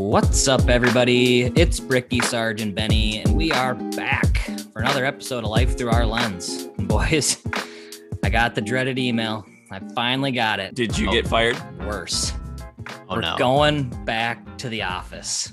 What's up, everybody? It's Bricky Sergeant Benny, and we are back for another episode of Life Through Our Lens. And boys, I got the dreaded email. I finally got it. Did you Oh, get fired? Worse. Oh We're no. going back to the office.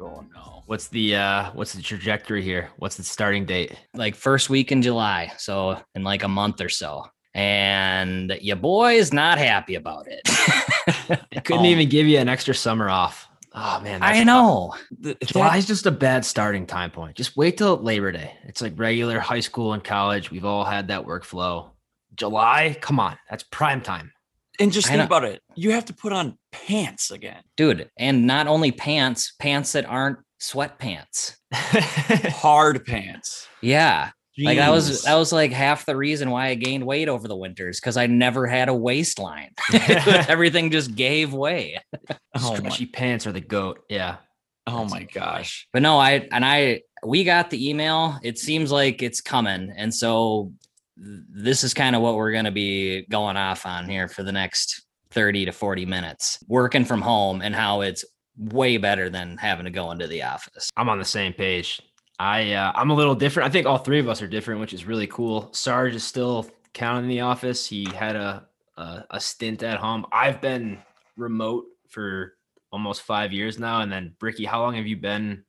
Oh no. What's the uh what's the trajectory here? What's the starting date? Like first week in July, so in like a month or so. And your boy's not happy about it. They couldn't Oh. even give you an extra summer off. Oh man, I know. Th- that- July's just a bad starting time point. Just wait till Labor Day. It's like regular high school and college. We've all had that workflow. July, come on, that's prime time. and just think about it. You have to put on pants again. Dude, and not only pants, pants that aren't sweatpants. Hard pants. Yeah. Like that was that was like half the reason why I gained weight over the winters because I never had a waistline. Everything just gave way. oh Stretchy my, pants are the goat. Yeah. oh my gosh. But no, I and I we got the email. It seems like it's coming. And so th- this is kind of what we're gonna be going off on here for the next 30 to 40 minutes. Working from home and how it's way better than having to go into the office. I'm on the same page. I uh, I'm a little different. I think all three of us are different, which is really cool. Sarge is still counting the office. He had a, a a stint at home. I've been remote for almost five years now. And then Bricky, how long have you been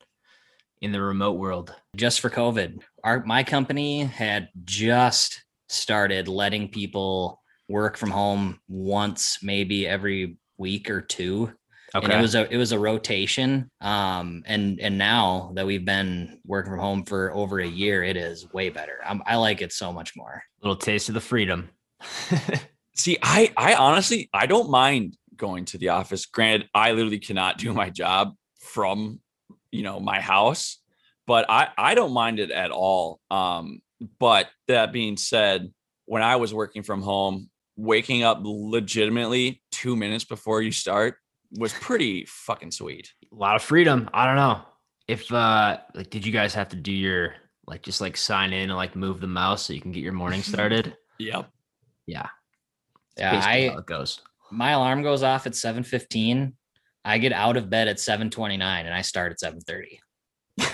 in the remote world? just for COVID. Our my company had just started letting people work from home once, maybe every week or two. And it was a it was a rotation. Um, and and now that we've been working from home for over a year, it is way better. I'm, I like it so much more. little taste of the freedom. See, I I honestly I don't mind going to the office. Granted, I literally cannot do my job from you know my house, but I I don't mind it at all. Um, but that being said, when I was working from home, waking up legitimately two minutes before you start was pretty fucking sweet. a lot of freedom. I don't know if uh like did you guys have to do your like just like sign in and like move the mouse so you can get your morning started? Yep. yeah. Yeah, I how it goes. my alarm goes off at 7:15. I get out of bed at 7:29 and I start at 7:30.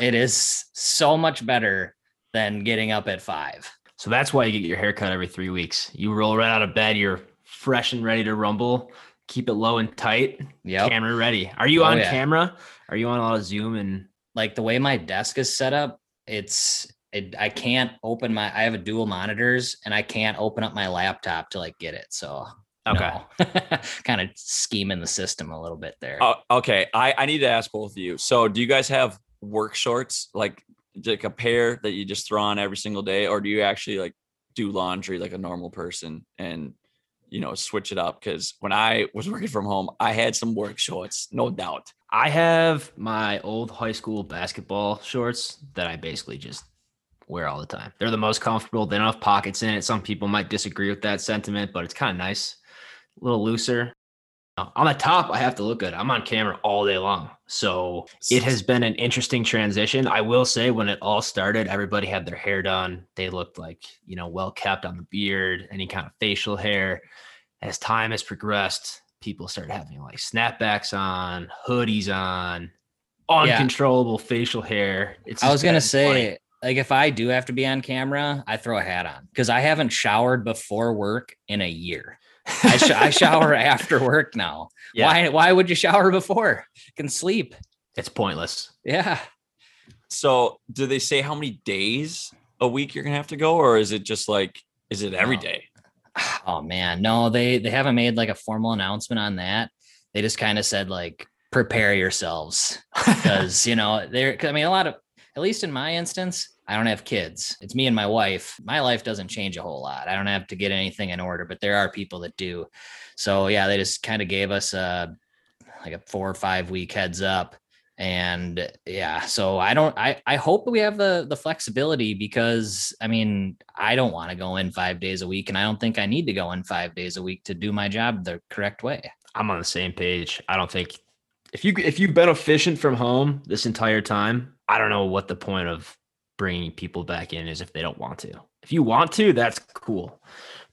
it is so much better than getting up at 5. So that's why you get your haircut every three weeks. You roll right out of bed, you're fresh and ready to rumble. Keep it low and tight. Yeah. Camera ready. Are you Oh, on yeah. camera? Are you on a lot of Zoom and like the way my desk is set up, it's it, I can't open my I have a dual monitors and I can't open up my laptop to like get it. So okay? kind of scheming the system a little bit there. Uh, okay, I, I need to ask both of you. So, do you guys have work shorts like like a pair that you just throw on every single day, or do you actually like do laundry like a normal person and you know switch it up? Because when I was working from home, I had some work shorts, no doubt. I have my old high school basketball shorts that I basically just wear all the time. They're the most comfortable. They don't have pockets in it. Some people might disagree with that sentiment, but it's kind of nice. A little looser. On the top, I have to look good. I'm on camera all day long. So it has been an interesting transition. I will say when it all started, everybody had their hair done. They looked like, you know, well kept on the beard, any kind of facial hair. As time has progressed, people started having like snapbacks on, hoodies on, uncontrollable facial hair. It's I was gonna say, funny. like, if I do have to be on camera, I throw a hat on because I haven't showered before work in a year. I, sh- I shower after work now. Yeah. Why? Why would you shower before? You can sleep. it's pointless. Yeah. So, do they say how many days a week you're gonna have to go, or is it just like is it every No. day? Oh man, no, they they haven't made like a formal announcement on that. They just kind of said like prepare yourselves because you know there. 'cause, I mean, a lot of at least in my instance, I don't have kids. It's me and my wife. My life doesn't change a whole lot. I don't have to get anything in order, but there are people that do. So yeah, they just kind of gave us a like a four or five week heads up. And yeah, so I don't I I hope we have the the flexibility because I mean, I don't want to go in 5 days a week and I don't think I need to go in 5 days a week to do my job the correct way. I'm on the same page. I don't think if you if you've been efficient from home this entire time, I don't know what the point of bringing people back in is if they don't want to. If you want to, that's cool.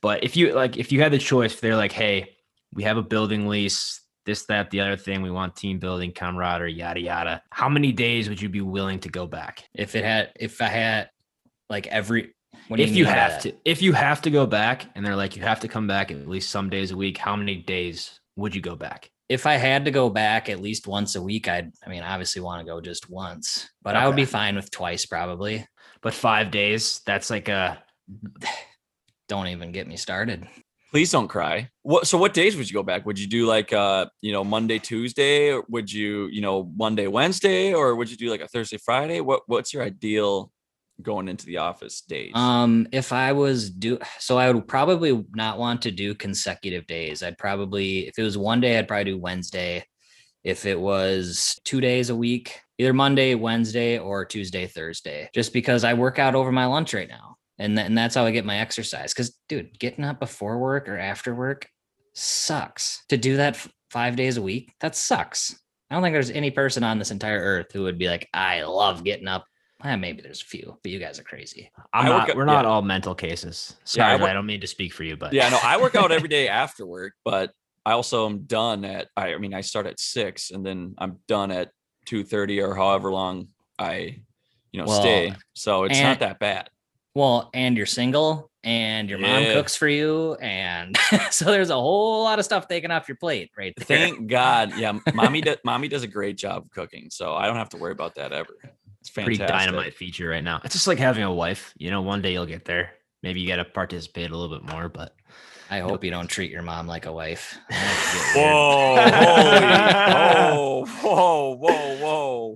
But if you like if you had the choice, if they're like, "Hey, we have a building lease. this, that, the other thing. We want team building, camaraderie, yada yada. How many days would you be willing to go back? If it had, if I had, like every, do if you have to, if you have to go back, and they're like, you have to come back at least some days a week. How many days would you go back? If I had to go back at least once a week, I'd, I mean, obviously want to go just once, but I would be fine with twice probably. But five days, that's like a Don't even get me started. Please don't cry. What so what days would you go back? Would you do like uh, you know, Monday, Tuesday, or would you, you know, Monday, Wednesday, or would you do like a Thursday, Friday? What what's your ideal going into the office days? Um, if I was do so, I would probably not want to do consecutive days. I'd probably, if it was one day, I'd probably do Wednesday. If it was two days a week, either Monday, Wednesday, or Tuesday, Thursday, just because I work out over my lunch right now. And, th- and that's how I get my exercise. Cause dude, getting up before work or after work sucks. To do that f- five days a week, that sucks. I don't think there's any person on this entire earth who would be like, I love getting up. Eh, maybe there's a few, but you guys are crazy. I'm I not, we're not yeah. all mental cases. Yeah, I Sorry, I, don't mean to speak for you, but yeah, no, I work out every day after work, but I also am done at I, I mean I start at six and then I'm done at two thirty or however long I you know Well, stay. So it's and- not that bad. Well, and you're single and your mom cooks for you. And so there's a whole lot of stuff taken off your plate right there. Thank God. Yeah, mommy does mommy does a great job cooking, so I don't have to worry about that ever. It's pretty dynamite feature right now. It's just like having a wife. You know, one day you'll get there. Maybe you got to participate a little bit more, but I hope you don't treat your mom like a wife. Whoa, holy, whoa, whoa, whoa, whoa.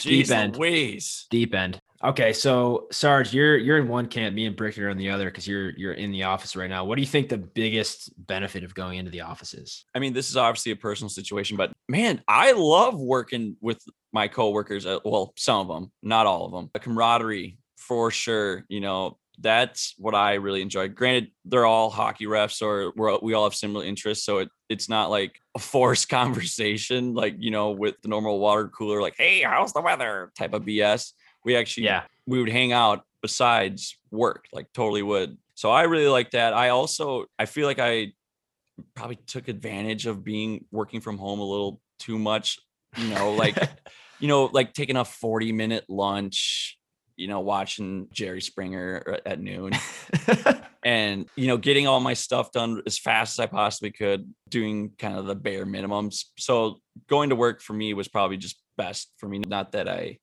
Deep end. Louise. deep end. Okay, so Sarge, you're you're in one camp. Me and Brick are in the other because you're you're in the office right now. What do you think the biggest benefit of going into the office is? I mean, this is obviously a personal situation, but man, I love working with my coworkers. uh, Well, some of them, not all of them. The camaraderie for sure. You know, that's what I really enjoy. Granted, they're all hockey refs, or we're, we all have similar interests, so it it's not like a forced conversation, like you know, with the normal water cooler, like "Hey, how's the weather?" type of BS. We actually Yeah, we would hang out besides work, like totally would. So I really like that. I also I feel like I probably took advantage of being working from home a little too much, you know, like you know, like taking a 40 minute lunch, you know, watching Jerry Springer uh, at noon and you know, getting all my stuff done as fast as I possibly could, doing kind of the bare minimums. So going to work for me was probably just best for me. Not that I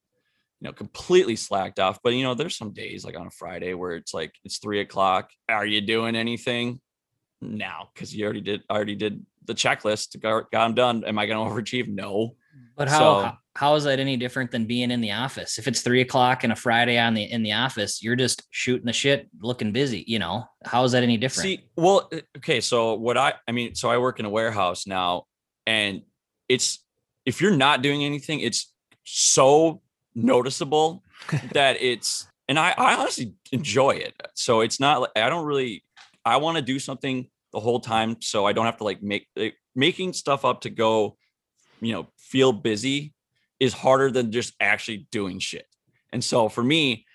you know, completely slacked off. But you know, there's some days like on a Friday where it's like it's three o'clock. Are you doing anything? No, because you already did already did the checklist, got, got them done. Am I gonna overachieve? No. But how, So- how how is that any different than being in the office? If it's three o'clock and a Friday on the in the office, you're just shooting the shit, looking busy. You know, how is that any different? See, well, uh, okay, so what I I mean, so I work in a warehouse now, and it's if you're not doing anything, it's so noticeable that it's and I, I honestly enjoy it. So it's not like I don't really I want to do something the whole time so I don't have to like make like, making stuff up to go, you know, feel busy is harder than just actually doing shit. And so for me,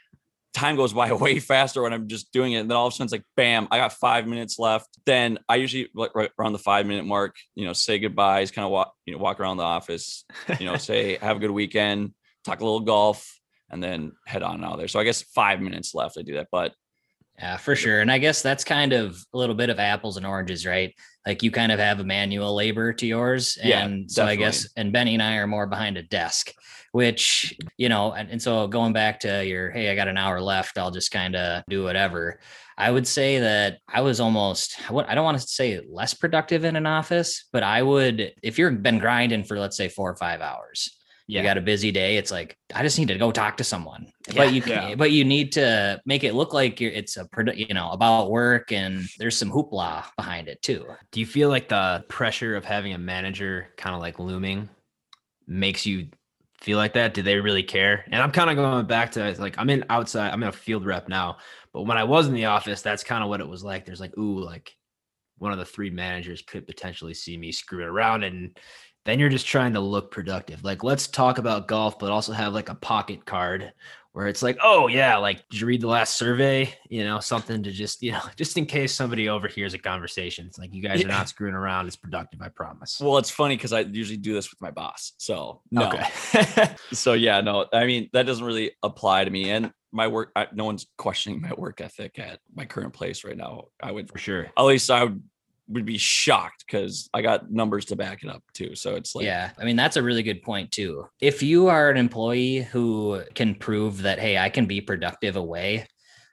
time goes by way faster when I'm just doing it. And then all of a sudden it's like, bam, I got five minutes left. Then I usually like right around the five minute mark, you know, say goodbyes, kind of walk, you know, walk around the office, you know, say have a good weekend, talk a little golf, and then head on out there. So I guess five minutes left. I do that, but Yeah, for sure. And I guess that's kind of a little bit of apples and oranges, right? Like you kind of have a manual labor to yours. Yeah, And so I guess, and Benny and I are more behind a desk, which, you know, and, and so going back to your, hey, I got an hour left, I'll just kind of do whatever. I would say that I was almost, what I don't want to say less productive in an office, but I would, if you've been grinding for, let's say, four or five hours, yeah, you got a busy day it's like i just need to go talk to someone Yeah. but you can Yeah. but you need to make it look like you're it's a you know about work and there's some hoopla behind it too Do you feel like the pressure of having a manager kind of like looming makes you feel like that? Do they really care? And I'm kind of going back to like I'm in outside, I'm in a field rep now, but when I was in the office, that's kind of what it was like. There's like, ooh, like one of the three managers could potentially see me screwing around and then you're just trying to look productive. Like let's talk about golf, but also have like a pocket card where it's like, oh yeah, like did you read the last survey? You know, something to just, you know, just in case somebody overhears a conversation. It's like you guys are not screwing around. It's productive, I promise. Well, it's funny because I usually do this with my boss. So no. Okay. so yeah, no, I mean that doesn't really apply to me. And my work, I, no one's questioning my work ethic at my current place right now. I would, For sure. at least I would, would be shocked because I got numbers to back it up too. So it's like, yeah, I mean that's a really good point too. If you are an employee who can prove that hey, I can be productive away,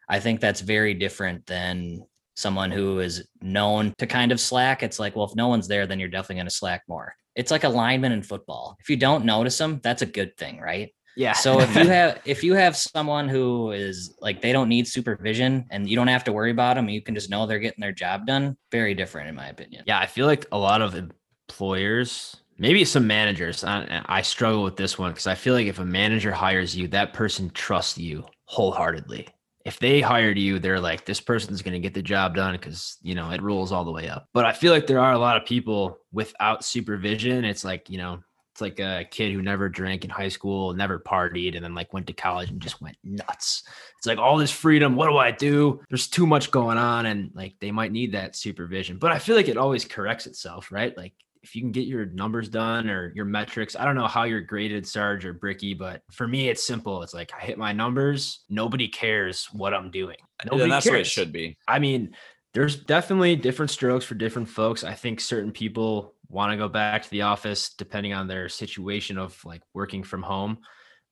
I think that's very different than someone who is known to kind of slack. It's like, well, if no one's there, then you're definitely going to slack more. It's like a lineman in football. If you don't notice them, that's a good thing, right? Yeah. So if you have if you have someone who is like they don't need supervision and you don't have to worry about them, you can just know they're getting their job done. Very different in my opinion. Yeah, I feel like a lot of employers, maybe some managers, I, I struggle with this one because I feel like if a manager hires you, that person trusts you wholeheartedly. If they hired you, they're like, this person's going to get the job done because, you know, it rolls all the way up. But I feel like there are a lot of people without supervision. It's like, you know, it's like a kid who never drank in high school, never partied, and then like went to college and just went nuts. It's like all this freedom. What do I do? There's too much going on, and like they might need that supervision. But I feel like it always corrects itself, right? Like if you can get your numbers done or your metrics, I don't know how you're graded, Sarge or Bricky, but for me, it's simple. It's like I hit my numbers. Nobody cares what I'm doing. Nobody and that's what it should be. I mean, there's definitely different strokes for different folks. I think certain people want to go back to the office depending on their situation of like working from home.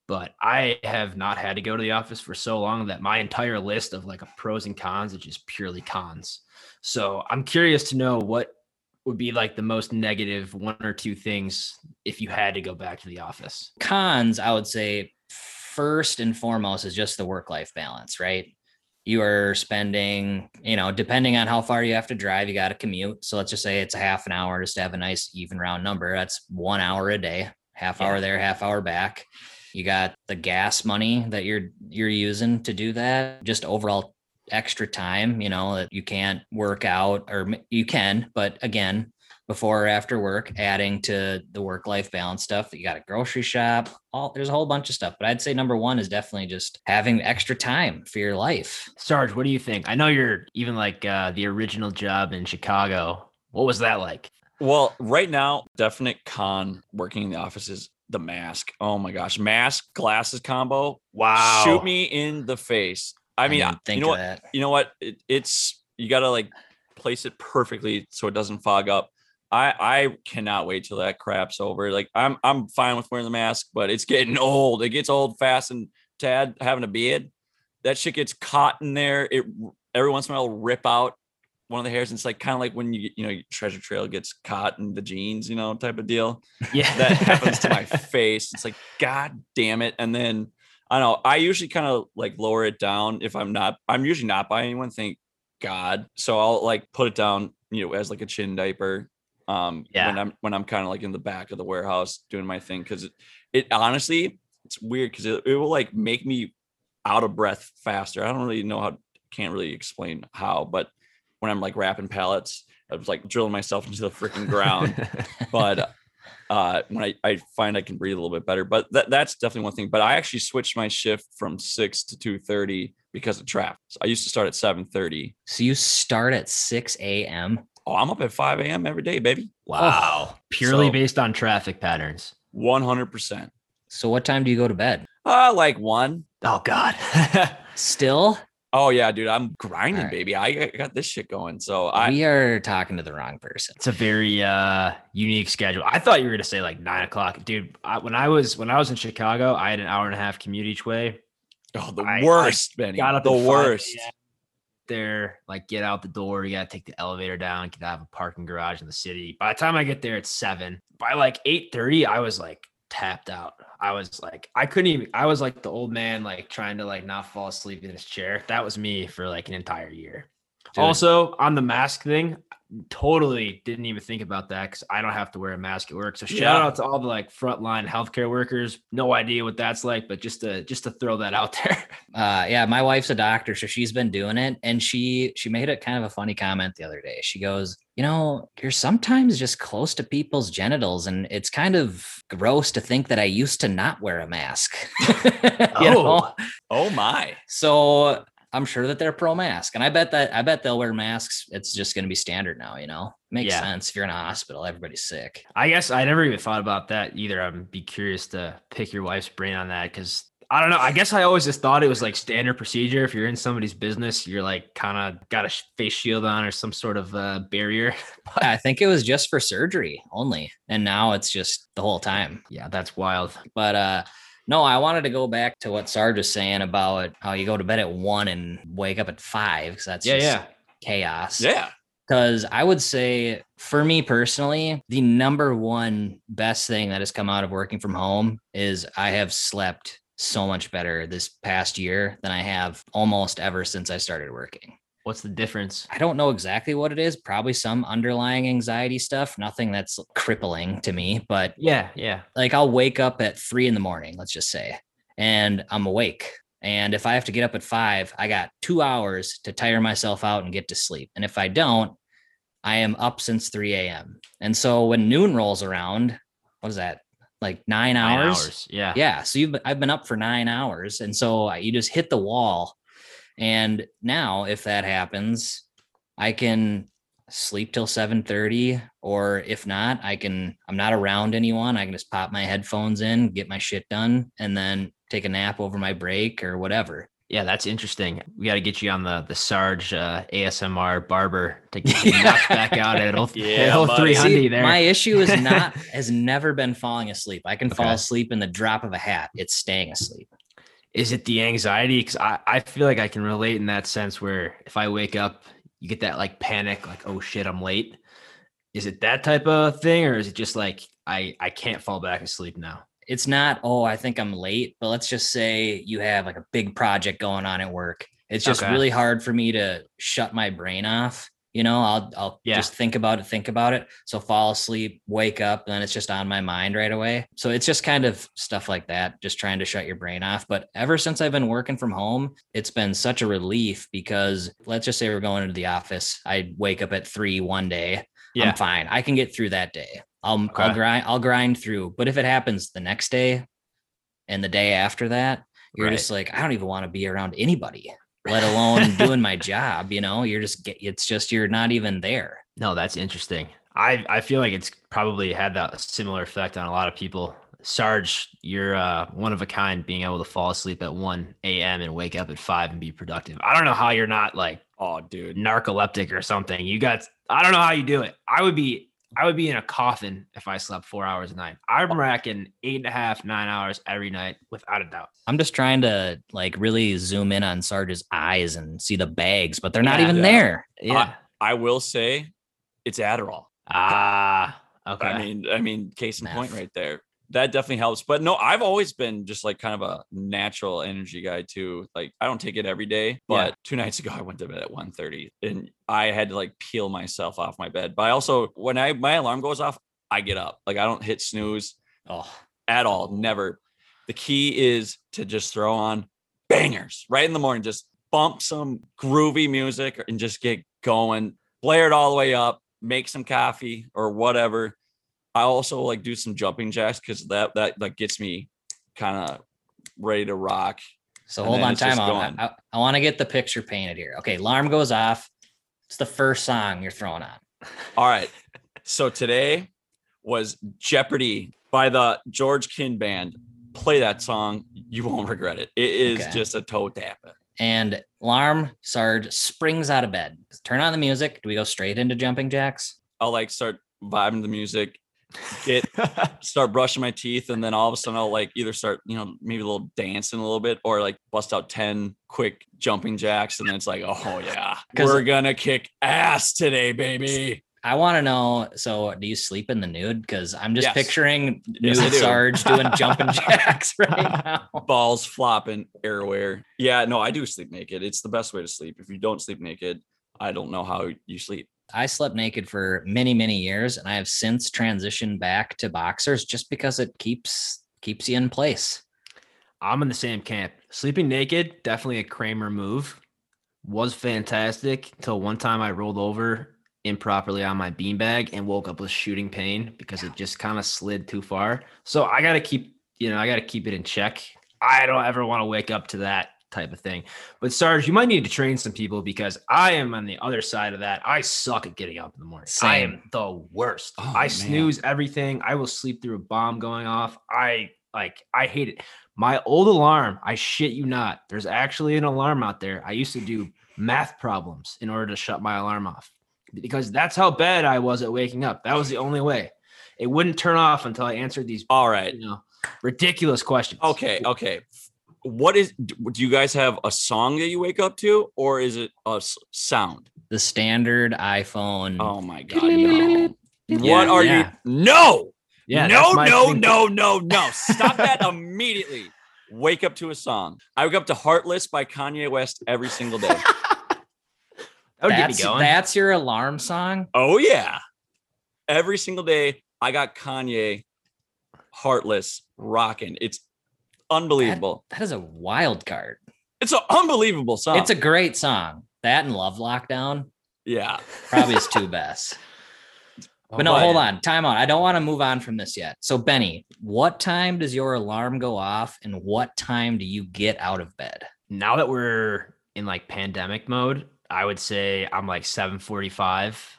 But I have not had to go to the office for so long that my entire list of like pros and cons is just purely cons. So I'm curious to know what would be like the most negative one or two things if you had to go back to the office. Cons, I would say first and foremost is just the work life balance, right? You are spending, you know, depending on how far you have to drive, you got to commute. So let's just say it's a half an hour just to have a nice even round number. That's one hour a day, half Yeah. hour there, half hour back. You got the gas money that you're you're using to do that. Just overall extra time, you know, that you can't work out or you can, but again, before or after work, adding to the work life balance stuff. That you got a grocery shop, all there's a whole bunch of stuff. But I'd say number one is definitely just having extra time for your life. Sarge, what do you think? I know you're even like uh, the original job in Chicago. What was that like? Well, right now, definite con working in the office is the mask. Oh my gosh, mask glasses combo. Wow. Shoot me in the face. I mean, I- think you know of what? that. You know what? It, it's you got to like place it perfectly so it doesn't fog up. I I cannot wait till that crap's over. Like I'm I'm fine with wearing the mask, but it's getting old. It gets old fast. And Tad having a beard, that shit gets caught in there. It every once in a while rip out one of the hairs. And it's like kind of like when you you know your treasure trail gets caught in the jeans, you know, type of deal Yeah. that happens to my face. It's like, God damn it. And then I know. I usually kind of like lower it down if I'm not, I'm usually not by anyone, thank God. So I'll like put it down, you know, as like a chin diaper. Um, Yeah. when I'm when I'm kind of like in the back of the warehouse doing my thing. Cause it, it honestly, it's weird because it, it will like make me out of breath faster. I don't really know how can't really explain how, but when I'm like wrapping pallets, I was like drilling myself into the freaking ground but uh when I, I find I can breathe a little bit better. But that, that's definitely one thing. But I actually switched my shift from six to two thirty because of traffic. So I used to start at seven thirty. So you start at 6 a.m. Oh, I'm up at five a.m. every day, baby. wow. Purely So- based on traffic patterns. One hundred percent. So what time do you go to bed? Uh like one. Oh God. Still? Oh yeah, dude. I'm grinding, All right. baby. I I got this shit going. So I we are talking to the wrong person. it's a very uh unique schedule. I thought you were gonna say like nine o'clock, dude. I, when I was when I was in Chicago, I had an hour and a half commute each way. oh the I- I worst, Benny. Got up the at 5 worst. There, like get out the door. You gotta take the elevator down. Get out of a parking garage in the city. By the time I get there, it's seven. By like eight thirty, I was like tapped out. I was like, I couldn't even. I was like the old man, like trying to like not fall asleep in his chair. That was me for like an entire year. Dude. Also, on the mask thing, totally didn't even think about that because I don't have to wear a mask at work. So shout Yeah. out to all the like frontline healthcare workers. No idea what that's like, but just to just to throw that out there. uh yeah my wife's a doctor so she's been doing it and she she made it kind of a funny comment the other day she goes you know you're sometimes just close to people's genitals and it's kind of gross to think that i used to not wear a mask you know Oh. Oh my. so i'm sure that they're pro mask and i bet that i bet they'll wear masks it's just going to be standard now you know makes Yeah. sense if you're in a hospital everybody's sick I guess I never even thought about that either. I'd be curious to pick your wife's brain on that because I don't know. I guess I always just thought it was like standard procedure. If you're in somebody's business, you're like kind of got a face shield on or some sort of uh, barrier. i think it was just for surgery only and now it's just the whole time Yeah, that's wild. But uh no, I wanted to go back to what Sarge was saying about how you go to bed at one and wake up at five because that's Yeah, just yeah. chaos. Yeah. Because I would say for me personally, the number one best thing that has come out of working from home is I have slept so much better this past year than I have almost ever since I started working. What's the difference? I don't know exactly what it is, probably some underlying anxiety stuff, nothing that's crippling to me, but Yeah, yeah. like I'll wake up at three in the morning, let's just say, and I'm awake. And if I have to get up at five, I got two hours to tire myself out and get to sleep. And if I don't, I am up since 3 a.m. And so when noon rolls around, what is that? Like nine, Nine hours? Yeah. Yeah. So you've, I've been up for nine hours. And so you just hit the wall. And now if that happens, I can sleep till 7:30 or if not, I can I'm not around anyone, I can just pop my headphones in, get my shit done and then take a nap over my break or whatever. Yeah, that's interesting. We got to get you on the the Sarge uh, ASMR barber to get you knocked back out at old, Yeah, old 300 See, there. my issue is not has never been falling asleep. I can fall asleep in the drop of a hat. It's staying asleep. Is it the anxiety? Because I, I feel like I can relate in that sense where if I wake up, you get that like panic, like, oh shit, I'm late. Is it that type of thing? Or is it just like I, I can't fall back asleep now? it's not oh i think i'm late but let's just say you have like a big project going on at work it's just Okay. really hard for me to shut my brain off you know i'll i'll Yeah. just think about it think about it so fall asleep wake up and then it's just on my mind right away so it's just kind of stuff like that just trying to shut your brain off but ever since i've been working from home it's been such a relief because let's just say we're going into the office i wake up at three one day Yeah. I'm fine. I can get through that day. I'll Okay. I'll grind I'll grind through. But if it happens the next day and the day after that, you're Right. just like, I don't even want to be around anybody, let alone doing my job. You know, you're just it's just you're not even there. No, that's interesting. I, I feel like it's probably had that similar effect on a lot of people. Sarge, you're uh, one of a kind being able to fall asleep at 1 a.m. and wake up at 5 and be productive. I don't know how you're not like Oh, dude. narcoleptic or something. You got I don't know how you do it. I would be I would be in a coffin if I slept four hours a night. I'm racking eight and a half, nine hours every night without a doubt. I'm just trying to like really zoom in on Sarge's eyes and see the bags, but they're not Yeah. even Yeah. there. Yeah. I will say it's Adderall. Ah, okay. I mean, I mean, case in point right there. That definitely helps. But no, I've always been just like kind of a natural energy guy too. Like I don't take it every day, but Yeah. two nights ago I went to bed at 1.30 and I had to like peel myself off my bed. But I also when I my alarm goes off, I get up. Like I don't hit snooze Oh, at all. Never. The key is to just throw on bangers right in the morning. Just bump some groovy music and just get going. Blare it all the way up. Make some coffee or whatever. I also like do some jumping jacks because that that like gets me kind of ready to rock. so And hold on, time going. I, I want to get the picture painted here. Okay, alarm goes off. It's the first song you're throwing on. All right. So today was Jeopardy by the George Kihn Band. Play that song. You won't regret it. It is Okay. just a toe tapper. and alarm Sarge springs out of bed. Turn on the music. Do we go straight into jumping jacks? I'll like start vibing the music, get start brushing my teeth, and then all of a sudden I'll like either start, you know, maybe a little dancing a little bit, or like bust out 10 quick jumping jacks, and then it's like, oh yeah, we're gonna kick ass today, baby. I want to know. So, do you sleep in the nude? Because I'm just Yes. picturing Yes, nude do. Sarge doing jumping jacks right now. Balls flopping everywhere. Yeah, no, I do sleep naked. It's the best way to sleep. If you don't sleep naked, I don't know how you sleep. I slept naked for many, many years, and I have since transitioned back to boxers just because it keeps keeps you in place. I'm in the same camp. Sleeping naked, definitely a Kramer move. Was fantastic until one time I rolled over improperly on my beanbag and woke up with shooting pain because it just kind of slid too far. So I got to keep, you know, I got to keep it in check. I don't ever want to wake up to that type of thing. But Sarge, you might need to train some people because I am on the other side of that. I suck at getting up in the morning. I am the worst. Oh, I man. snooze everything. I will sleep through a bomb going off. I like I hate it. My old alarm, I shit you not. There's actually an alarm out there. I used to do math problems in order to shut my alarm off because that's how bad I was at waking up. That was the only way. It wouldn't turn off until I answered these, All right. you know, ridiculous questions. Okay. Okay. What is? Do you guys have a song that you wake up to, or is it a s- sound? The standard iPhone. Oh my god! No. Yeah, what are yeah. you? No. Yeah. no, no, thing. no, no, no. Stop that immediately. Wake up to a song. I wake up to Heartless by Kanye West every single day. That would get me going. that's your alarm song. oh, yeah. Every single day, I got Kanye Heartless rocking. It's unbelievable. That is a wild card. it's an unbelievable song. It's a great song. That and Love Lockdown yeah. probably his two best. But no, But- hold on. Time out. I don't want to move on from this yet. So, Benny, what time does your alarm go off and what time do you get out of bed? now that we're in like pandemic mode, I would say I'm like 745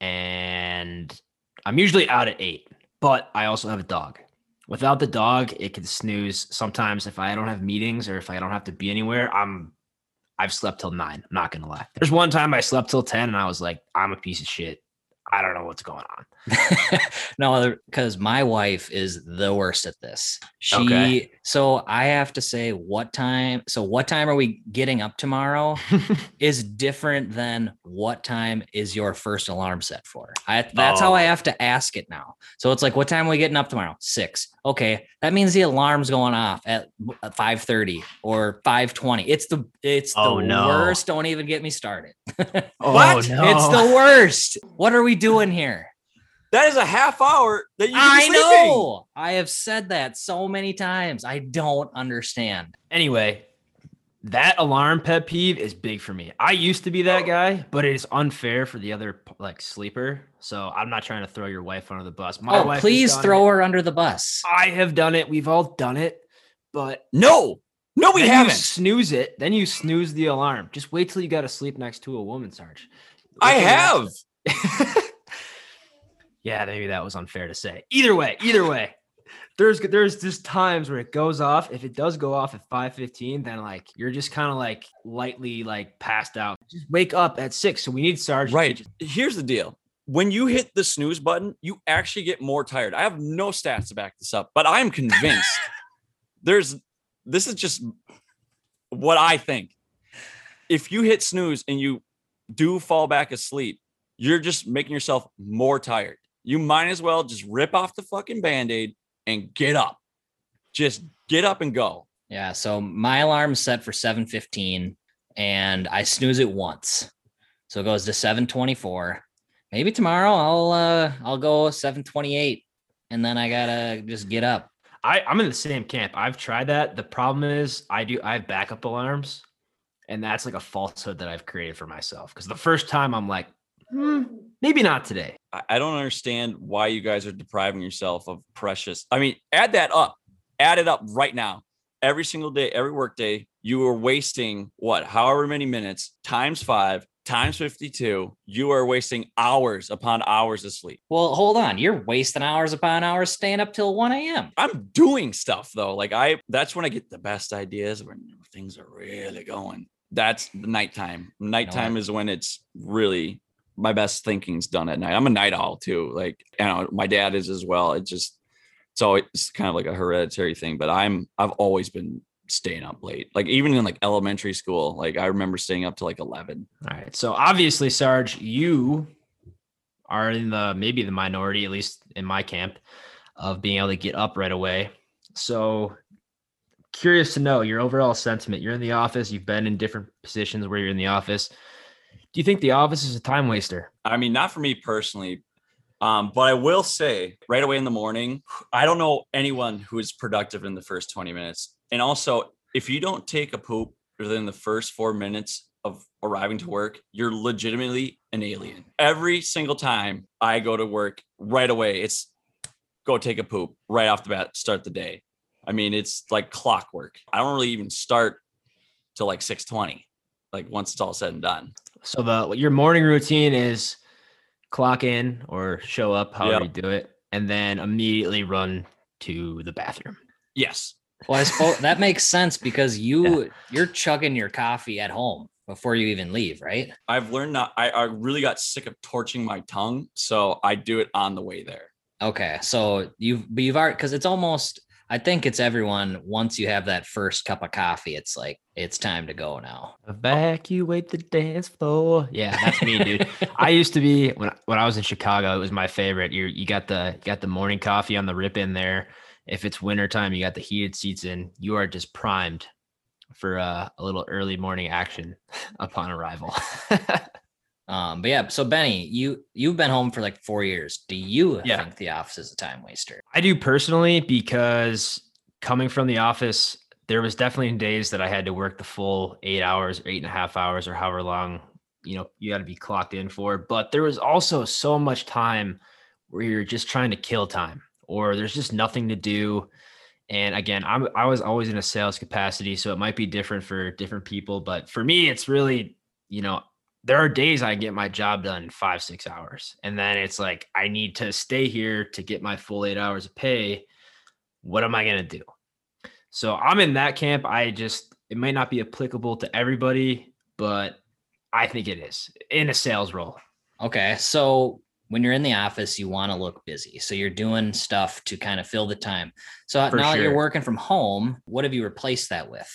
and I'm usually out at eight, but I also have a dog. Without the dog, it can snooze. Sometimes if I don't have meetings or if I don't have to be anywhere, I'm I've slept till nine. I'm not gonna lie. There's one time I slept till 10 and I was like, I'm a piece of shit. I don't know what's going on. no, because my wife is the worst at this. She Okay. so I have to say what time. So what time are we getting up tomorrow? is different than what time is your first alarm set for. I, that's how I Oh. have to ask it now. So it's like, what time are we getting up tomorrow? Six. Okay, that means the alarm's going off at five thirty or five twenty. It's the it's the Oh, no. worst. Don't even get me started. oh, What? It's the worst. What are we doing here? That is a half hour that you I know. I have said that so many times. I don't understand. Anyway, that alarm pet peeve is big for me. I used to be that oh. guy, but it is unfair for the other like sleeper. So I'm not trying to throw your wife under the bus. My oh, wife please throw it. her under the bus. I have done it. We've all done it, but No, no, we then haven't. snooze it. Then you snooze the alarm. Just wait till you got to sleep next to a woman, Sarge. I Wait till have. that's- yeah, maybe that was unfair to say. Either way, either way. There's there's just times where it goes off. If it does go off at 5:15, then like you're just kind of like lightly like passed out. Just wake up at six. So we need Sarge. Right. just- Here's the deal. When you hit the snooze button, you actually get more tired. I have no stats to back this up, but I'm convinced there's this is just what I think. If you hit snooze and you do fall back asleep, you're just making yourself more tired. You might as well just rip off the fucking band-aid and get up. Just get up and go. Yeah. So my alarm's set for 7:15 and I snooze it once. So it goes to 724. Maybe tomorrow I'll uh I'll go 728 and then I gotta just get up. I, I'm in the same camp. I've tried that. The problem is I do I have backup alarms, and that's like a falsehood that I've created for myself. Because the first time I'm like, "Hmm, Hmm. maybe not today. I I don't understand why you guys are depriving yourself of precious. I mean, add that up. Add it up right now. Every single day, every workday, you are wasting what, however many minutes times five times 52. You are wasting hours upon hours of sleep. Well, hold on. You're wasting hours upon hours staying up till 1 a.m. I'm doing stuff though. Like I, that's when I get the best ideas when things are really going. That's the nighttime. Nighttime is when it's really my best thinking's done at night. I'm a night owl too. Like, you know, my dad is as well. It just, so it's kind of like a hereditary thing, but I'm, I've always been staying up late. Like even in like elementary school, like I remember staying up to like 11. All right. So obviously, Sarge, you are in the maybe the minority, at least in my camp, of being able to get up right away. So curious to know your overall sentiment. You're in the office, you've been in different positions where you're in the office. Do you think The Office is a time waster? I mean, not for me personally, um, but I will say right away in the morning, I don't know anyone who is productive in the first 20 minutes. And also, if you don't take a poop within the first four minutes of arriving to work, you're legitimately an alien. Every single time I go to work right away, it's go take a poop right off the bat, start the day. I mean, it's like clockwork. I don't really even start till like 620, like once it's all said and done. So the your morning routine is clock in or show up, however Yep. you do it, and then immediately run to the bathroom. Yes. Well, I suppose that makes sense because you you're chugging your coffee at home before you even leave, right? I've learned not, I, I really got sick of torching my tongue. So I do it on the way there. Okay, so you've but you've already because it's almost I think it's everyone once you have that first cup of coffee, it's like it's time to go now. Evacuate the dance floor. Yeah, that's me, dude. I used to be when when I was in Chicago, it was my favorite. You you got the you got the morning coffee on the rip in there. If it's wintertime, you got the heated seats in. You are just primed for uh, a little early morning action upon arrival. Um, but yeah, so Benny, you you've been home for like four years. Do you Yeah. think the office is a time waster? I do personally because coming from the office, there was definitely days that I had to work the full eight hours, eight and a half hours, or however long you know you got to be clocked in for. But there was also so much time where you're just trying to kill time, or there's just nothing to do. And again, I'm I was always in a sales capacity, so it might be different for different people. But for me, it's really you know there are days I get my job done in five, six hours. And then it's like, I need to stay here to get my full eight hours of pay. What am I going to do? So I'm in that camp. I just, it might not be applicable to everybody, but I think it is in a sales role. Okay, so when you're in the office, you want to look busy, so you're doing stuff to kind of fill the time. So For now that you're working from home, what have you replaced that with?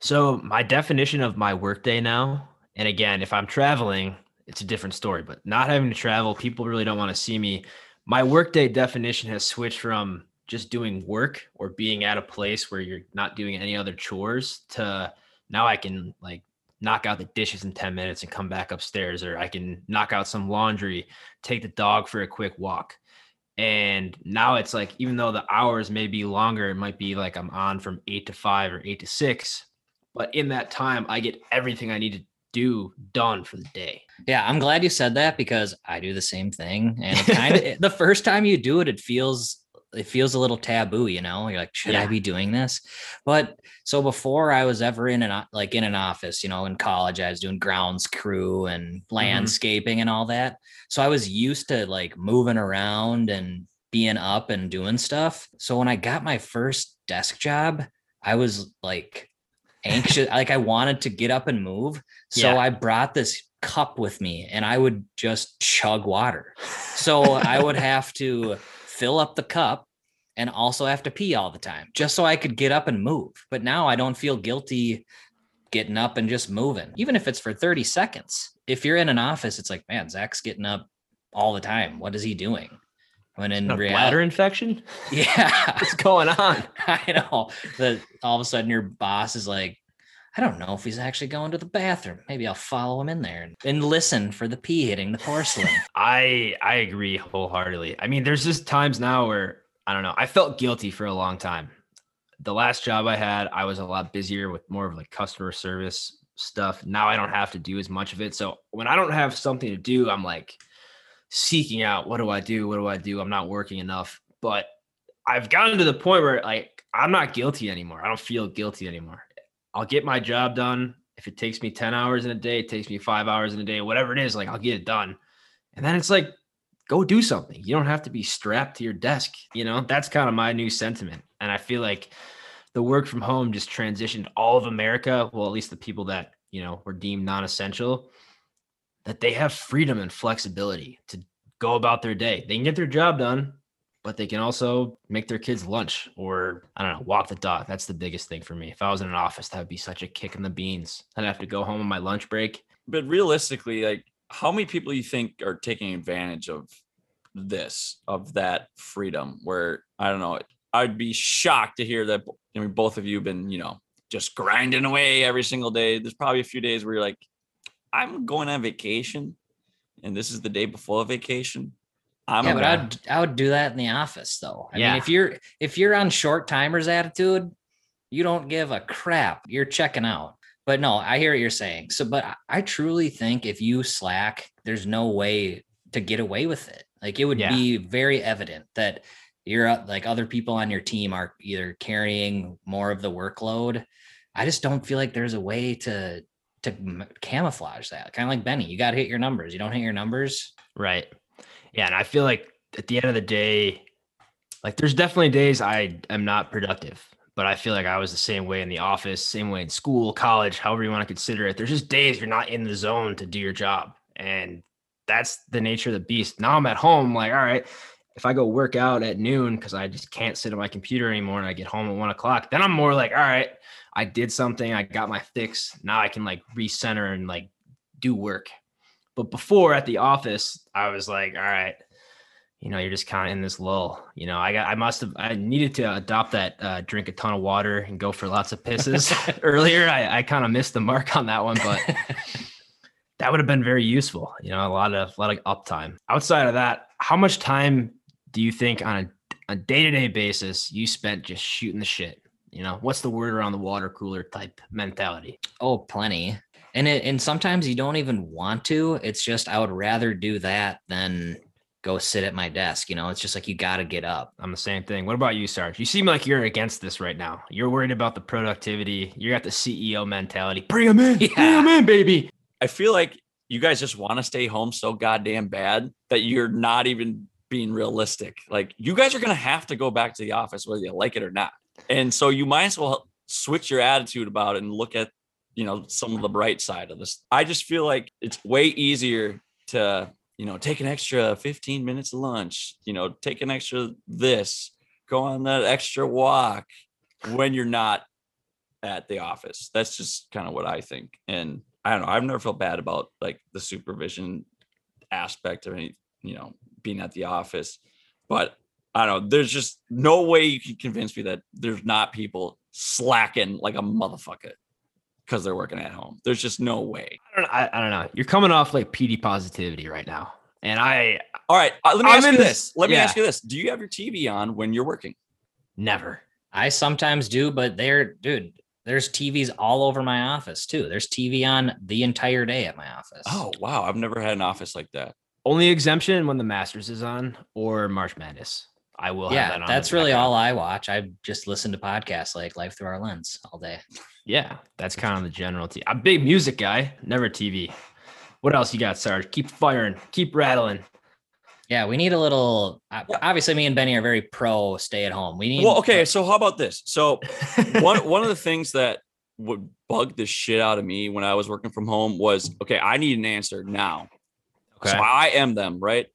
So my definition of my workday now, and again, if I'm traveling, it's a different story, but not having to travel, people really don't want to see me. My workday definition has switched from just doing work or being at a place where you're not doing any other chores to now I can like knock out the dishes in 10 minutes and come back upstairs, or I can knock out some laundry, take the dog for a quick walk. And now it's like, even though the hours may be longer, it might be like I'm on from eight to five or eight to six. But in that time, I get everything I need to do done for the day. Yeah, I'm glad you said that because I do the same thing. And kind of the first time you do it, it feels it feels a little taboo, you know. You're like, should I be doing this? But so before I was ever in an like in an office, you know, in college, I was doing grounds crew and mm-hmm. landscaping and all that. So I was used to like moving around and being up and doing stuff. So when I got my first desk job, I was like anxious, like I wanted to get up and move. So Yeah. I brought this cup with me and I would just chug water. So I would have to fill up the cup and also have to pee all the time just so I could get up and move. But now I don't feel guilty getting up and just moving, even if it's for 30 seconds. If you're in an office, it's like, man, Zach's getting up all the time. What is he doing? When in A reality, bladder infection? yeah, What's going on? I know that all of a sudden your boss is like, I don't know if he's actually going to the bathroom. Maybe I'll follow him in there and, and listen for the pee hitting the porcelain. I I agree wholeheartedly. I mean, there's just times now where I don't know. I felt guilty for a long time. The last job I had, I was a lot busier with more of like customer service stuff. Now I don't have to do as much of it. So when I don't have something to do, I'm like seeking out what do I do? What do I do? I'm not working enough. But I've gotten to the point where like I'm not guilty anymore. I don't feel guilty anymore. I'll get my job done. If it takes me 10 hours in a day, it takes me five hours in a day, whatever it is, like I'll get it done. And then it's like, go do something. You don't have to be strapped to your desk. You know, that's kind of my new sentiment. And I feel like the work from home just transitioned all of America. Well, at least the people that, you know, were deemed non essential, that they have freedom and flexibility to go about their day. They can get their job done, but they can also make their kids lunch or I don't know, walk the dog. That's the biggest thing for me. If I was in an office, that would be such a kick in the beans. I'd have to go home on my lunch break. But realistically, like how many people you think are taking advantage of this, of that freedom where I don't know, I'd be shocked to hear that I mean both of you have been, you know, just grinding away every single day. There's probably a few days where you're like, I'm going on vacation, and this is the day before vacation. I'm yeah, but I'd I would do that in the office though. I Yeah. mean, if you're if you're on short timers attitude, you don't give a crap. You're checking out. But no, I hear what you're saying. So, but I- I truly think if you slack, there's no way to get away with it. Like it would Yeah. be very evident that you're uh, like other people on your team are either carrying more of the workload. I just don't feel like there's a way to to camouflage that. Kind of like Benny, you got to hit your numbers. You don't hit your numbers. Right. Yeah. And I feel like at the end of the day, like there's definitely days I am not productive, but I feel like I was the same way in the office, same way in school, college, however you want to consider it. There's just days you're not in the zone to do your job. And that's the nature of the beast. Now I'm at home, like, all right, if I go work out at noon because I just can't sit at my computer anymore and I get home at one o'clock, then I'm more like, all right, I did something, I got my fix. Now I can like recenter and like do work. But before at the office, I was like, all right, you know, you're just kind of in this lull. You know, I got, I must have, I needed to adopt that, uh, drink a ton of water and go for lots of pisses earlier. I, I kind of missed the mark on that one, but that would have been very useful. You know, a lot of, a lot of uptime. Outside of that, how much time do you think on a, a day-to-day basis you spent just shooting the shit? You know, what's the word around the water cooler type mentality? Oh, plenty. And it and sometimes you don't even want to. It's just I would rather do that than go sit at my desk. You know, it's just like you got to get up. I'm the same thing. What about you, Sarge? You seem like you're against this right now. You're worried about the productivity. You got the CEO mentality. Bring them in. Bring Yeah. them in, baby. I feel like you guys just want to stay home so goddamn bad that you're not even being realistic. Like you guys are gonna have to go back to the office whether you like it or not. And so you might as well switch your attitude about it and look at you know some of the bright side of this. I just feel like it's way easier to you know take an extra 15 minutes of lunch, you know, take an extra this, go on that extra walk when you're not at the office. That's just kind of what I think. And I don't know. I've never felt bad about like the supervision aspect of any, you know, being at the office. But I don't know. There's just no way you can convince me that there's not people slacking like a motherfucker because they're working at home. There's just no way. I don't, I, I don't know. You're coming off like PD positivity right now. And I All right. uh, let me I'm ask you this- this. Let me ask you this. Do you have your TV on when you're working? never. I sometimes do, but there, dude, there's TVs all over my office too. There's TV on the entire day at my office. Oh, wow. I've never had an office like that. Only exemption when the Masters is on or March Madness. I will have that yeah, on. that's really all I watch. I just listen to podcasts like Life Through Our Lens all day. Yeah, that's kind of the general. T- I'm a big music guy, never TV. What else you got, Sarge? Keep firing, keep rattling. Yeah, we need a little. uh, Obviously, me and Benny are very pro stay at home. We need. Well, okay. So how about this? So one one of the things that would bug the shit out of me when I was working from home was okay, I need an answer now. Okay. So I am them, right?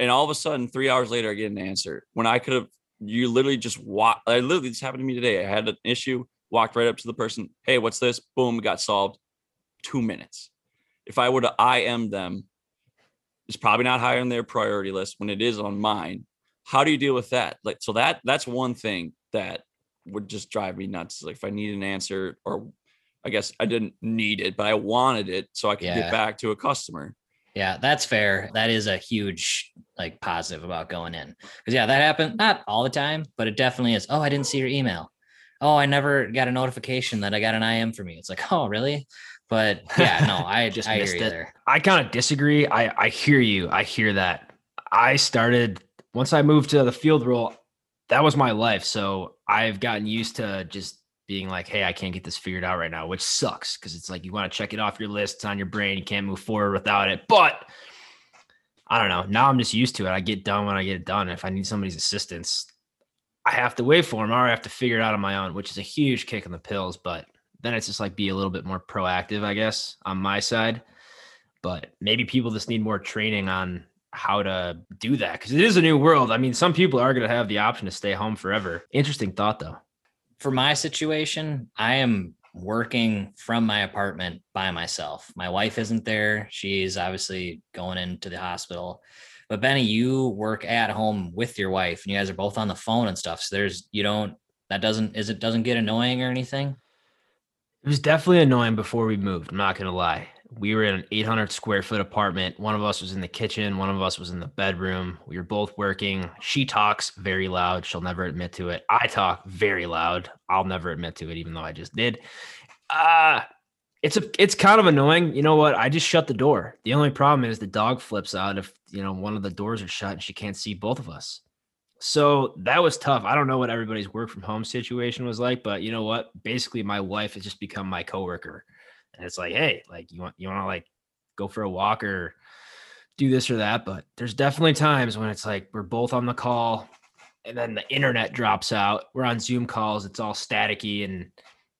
And all of a sudden, three hours later, I get an answer when I could have. You literally just walk. I literally this happened to me today. I had an issue, walked right up to the person. Hey, what's this? Boom, got solved. Two minutes. If I were to I am them, it's probably not high on their priority list when it is on mine. How do you deal with that? Like, so that that's one thing that would just drive me nuts. Like, if I need an answer, or I guess I didn't need it, but I wanted it so I could Yeah. get back to a customer. Yeah, that's fair. That is a huge like positive about going in. Because yeah, that happened not all the time, but it definitely is. Oh, I didn't see your email. Oh, I never got a notification that I got an IM from you. It's like, oh, really? But yeah, no, I Just just I missed it. there. I kind of disagree. I I hear you. I hear that. I started once I moved to the field role. That was my life. So I've gotten used to just being like, "Hey, I can't get this figured out right now," which sucks because it's like you want to check it off your list. It's on your brain. You can't move forward without it. But I don't know. Now I'm just used to it. I get done when I get it done. If I need somebody's assistance, I have to wait for them, or I have to figure it out on my own, which is a huge kick in the pills. But then it's just like be a little bit more proactive, I guess, on my side but maybe people just need more training on how to do that because it is a new world. I mean, some people are going to have the option to stay home forever. Interesting thought, though. For my situation, I am working from my apartment by myself. My wife isn't there. She's obviously going into the hospital. But Benny, you work at home with your wife and you guys are both on the phone and stuff. So there's you don't that doesn't is it doesn't get annoying or anything? It was definitely annoying before we moved. I'm not to lie. We were in an 800 square foot apartment. One of us was in the kitchen, one of us was in the bedroom. We were both working. She talks very loud. She'll never admit to it. I talk very loud. I'll never admit to it, even though I just did. Uh it's a it's kind of annoying. You know what? I just shut the door. The only problem is the dog flips out if you know one of the doors are shut and she can't see both of us. So that was tough. I don't know what everybody's work from home situation was like, but you know what? Basically, my wife has just become my coworker. And it's like, hey, like you want you want to like go for a walk or do this or that. But there's definitely times when it's like we're both on the call and then the internet drops out. We're on Zoom calls, it's all staticky and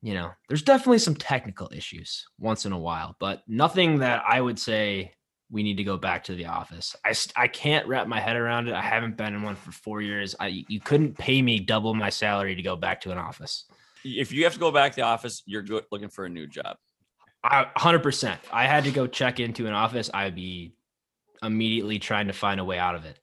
you know, there's definitely some technical issues once in a while, but nothing that I would say we need to go back to the office. I, I can't wrap my head around it. I haven't been in one for four years. I, you couldn't pay me double my salary to go back to an office. If you have to go back to the office, you're good, looking for a new job. I, 100%. I had to go check into an office. I'd be immediately trying to find a way out of it.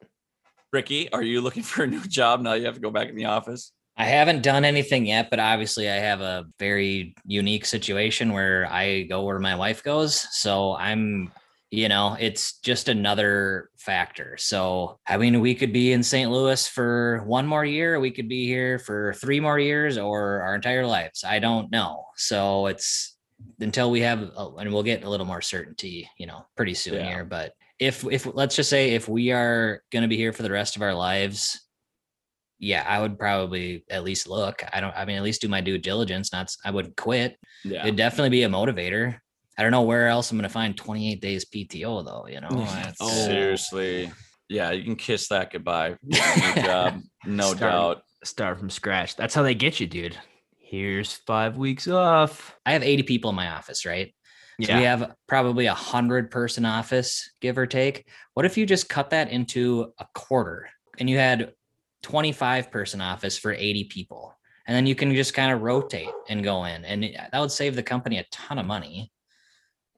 Ricky, are you looking for a new job now you have to go back in the office? I haven't done anything yet, but obviously I have a very unique situation where I go where my wife goes. So I'm you know, it's just another factor. So, I mean, we could be in St. Louis for one more year, we could be here for three more years or our entire lives. I don't know. So, it's until we have, uh, and we'll get a little more certainty, you know, pretty soon yeah. here. But if, if let's just say, if we are going to be here for the rest of our lives, yeah, I would probably at least look. I don't, I mean, at least do my due diligence. Not, I would quit. Yeah. It'd definitely be a motivator. I don't know where else I'm going to find 28 days PTO though. You know, oh, seriously, yeah, you can kiss that goodbye. job, no start, doubt. Start from scratch. That's how they get you, dude. Here's five weeks off. I have 80 people in my office, right? So yeah. we have probably a hundred person office, give or take. What if you just cut that into a quarter and you had 25 person office for 80 people? And then you can just kind of rotate and go in, and that would save the company a ton of money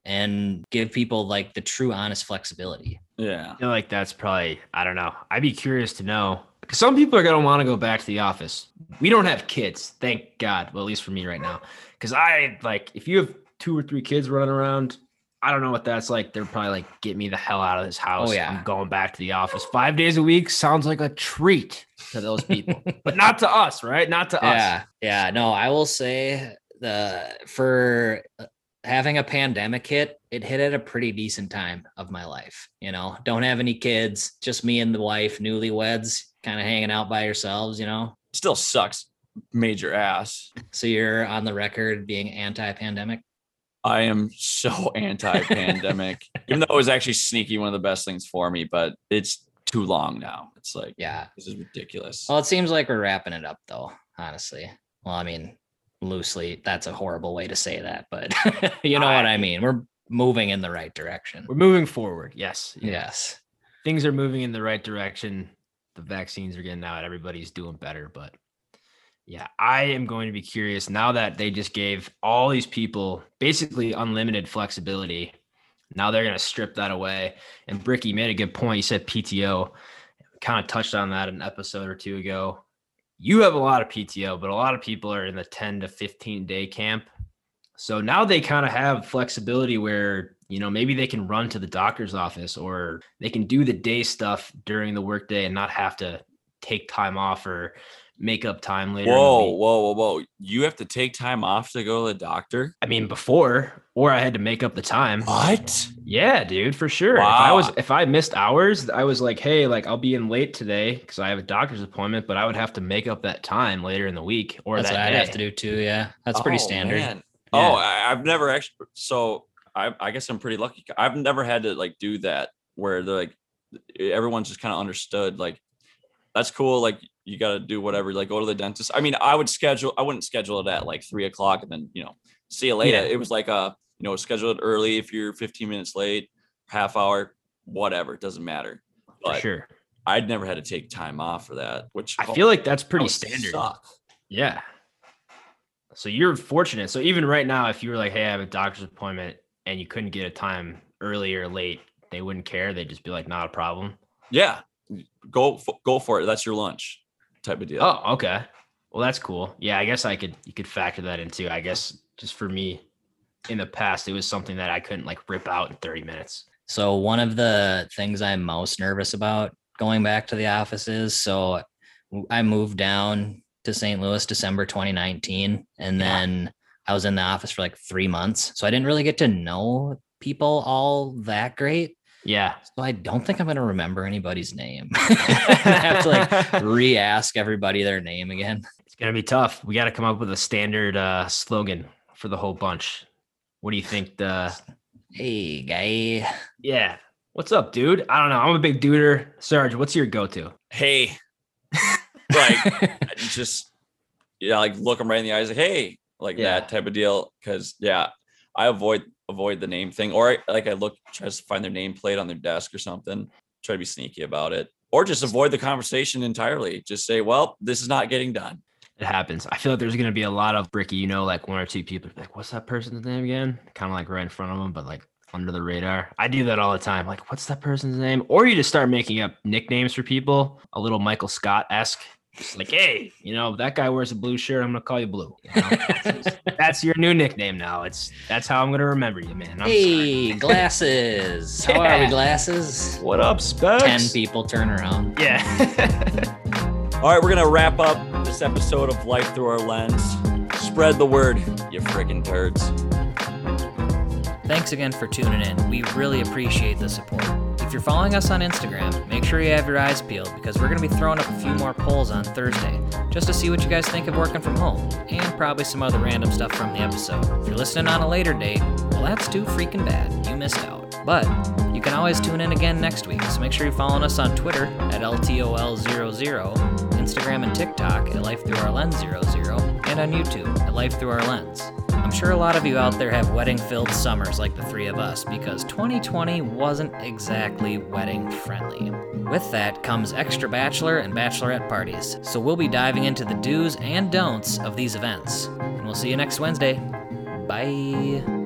and give people like the true honest flexibility. Yeah. I feel like that's probably, I don't know. I'd be curious to know because some people are going to want to go back to the office. We don't have kids, thank God. Well, at least for me right now. Because I like, if you have two or three kids running around, I don't know what that's like. They're probably like, get me the hell out of this house. Oh, yeah. I'm going back to the office. Five days a week sounds like a treat to those people, but not to us, right? Not to yeah. us. Yeah. Yeah. No, I will say the for uh, having a pandemic hit, it hit at a pretty decent time of my life. You know, don't have any kids, just me and the wife, newlyweds, kind of hanging out by yourselves, you know. Still sucks major ass. So you're on the record being anti-pandemic? I am so anti-pandemic. Even though it was actually sneaky one of the best things for me, but it's too long now. It's like, yeah, this is ridiculous. Well, it seems like we're wrapping it up though, honestly. Well, I mean, loosely that's a horrible way to say that but you know I, what i mean we're moving in the right direction we're moving forward yes yes things are moving in the right direction the vaccines are getting out everybody's doing better but yeah i am going to be curious now that they just gave all these people basically unlimited flexibility now they're going to strip that away and Ricky made a good point he said pto kind of touched on that an episode or two ago you have a lot of PTO, but a lot of people are in the 10 to 15 day camp. So now they kind of have flexibility where, you know, maybe they can run to the doctor's office or they can do the day stuff during the workday and not have to take time off or make up time later. Whoa, whoa, whoa, whoa. You have to take time off to go to the doctor? I mean, before, or I had to make up the time. What? Yeah, dude, for sure. Wow. If I was if I missed hours, I was like, hey, like I'll be in late today because I have a doctor's appointment, but I would have to make up that time later in the week or That's that what I'd have to do too. Yeah. That's pretty oh, standard. Yeah. Oh, I, I've never actually so I, I guess I'm pretty lucky. I've never had to like do that where they're like everyone's just kind of understood like that's cool. Like you got to do whatever, like go to the dentist. I mean, I would schedule, I wouldn't schedule it at like three o'clock and then, you know, see you later. Yeah. It was like, a, you know, schedule it early. If you're 15 minutes late, half hour, whatever, it doesn't matter. But for sure. I'd never had to take time off for that, which I oh, feel like that's pretty that standard. Suck. Yeah. So you're fortunate. So even right now, if you were like, Hey, I have a doctor's appointment and you couldn't get a time early or late, they wouldn't care. They'd just be like, not a problem. Yeah. Go, go for it. That's your lunch type of deal. Oh, okay. Well, that's cool. Yeah, I guess I could you could factor that into. I guess just for me. in the past, it was something that I couldn't like rip out in 30 minutes. So one of the things I'm most nervous about going back to the office is so I moved down to St. Louis December 2019 and Yeah. then I was in the office for like 3 months. So I didn't really get to know people all that great. Yeah. So I don't think I'm going to remember anybody's name. I have to like re-ask everybody their name again. It's gonna be tough. We got to come up with a standard uh, slogan for the whole bunch. What do you think? The Hey, guy. yeah, what's up, dude? I don't know. I'm a big duder. Sarge, what's your go-to? Hey, like just yeah, like look them right in the eyes, like hey, like Yeah. that type of deal. Because yeah, I avoid avoid the name thing, or I, like I look try to find their name plate on their desk or something. Try to be sneaky about it, or just avoid the conversation entirely. Just say, well, this is not getting done. It happens. I feel like there's gonna be a lot of bricky. You know, like one or two people like, "What's that person's name again?" Kind of like right in front of them, but like under the radar. I do that all the time. Like, what's that person's name? Or you just start making up nicknames for people, a little Michael Scott esque. Just like, hey, you know, that guy wears a blue shirt. I'm gonna call you Blue. You know? That's- that's your new nickname now. It's that's how I'm gonna remember you, man. I'm Hey, glasses. How are we, glasses? What up, Specs? 10 people turn around. Yeah. All right, we're gonna wrap up this episode of Life Through Our Lens. Spread the word, you friggin' turds. Thanks again for tuning in. We really appreciate the support. If you're following us on Instagram, make sure you have your eyes peeled because we're going to be throwing up a few more polls on Thursday just to see what you guys think of working from home and probably some other random stuff from the episode. If you're listening on a later date, well, that's too freaking bad. You missed out. But you can always tune in again next week, so make sure you're following us on Twitter at LTOL00, Instagram and TikTok at Life Through Our Lens 00, and on YouTube at Life Through Our Lens. I'm sure a lot of you out there have wedding filled summers like the three of us because 2020 wasn't exactly wedding friendly. With that comes extra bachelor and bachelorette parties, so we'll be diving into the do's and don'ts of these events. And we'll see you next Wednesday. Bye.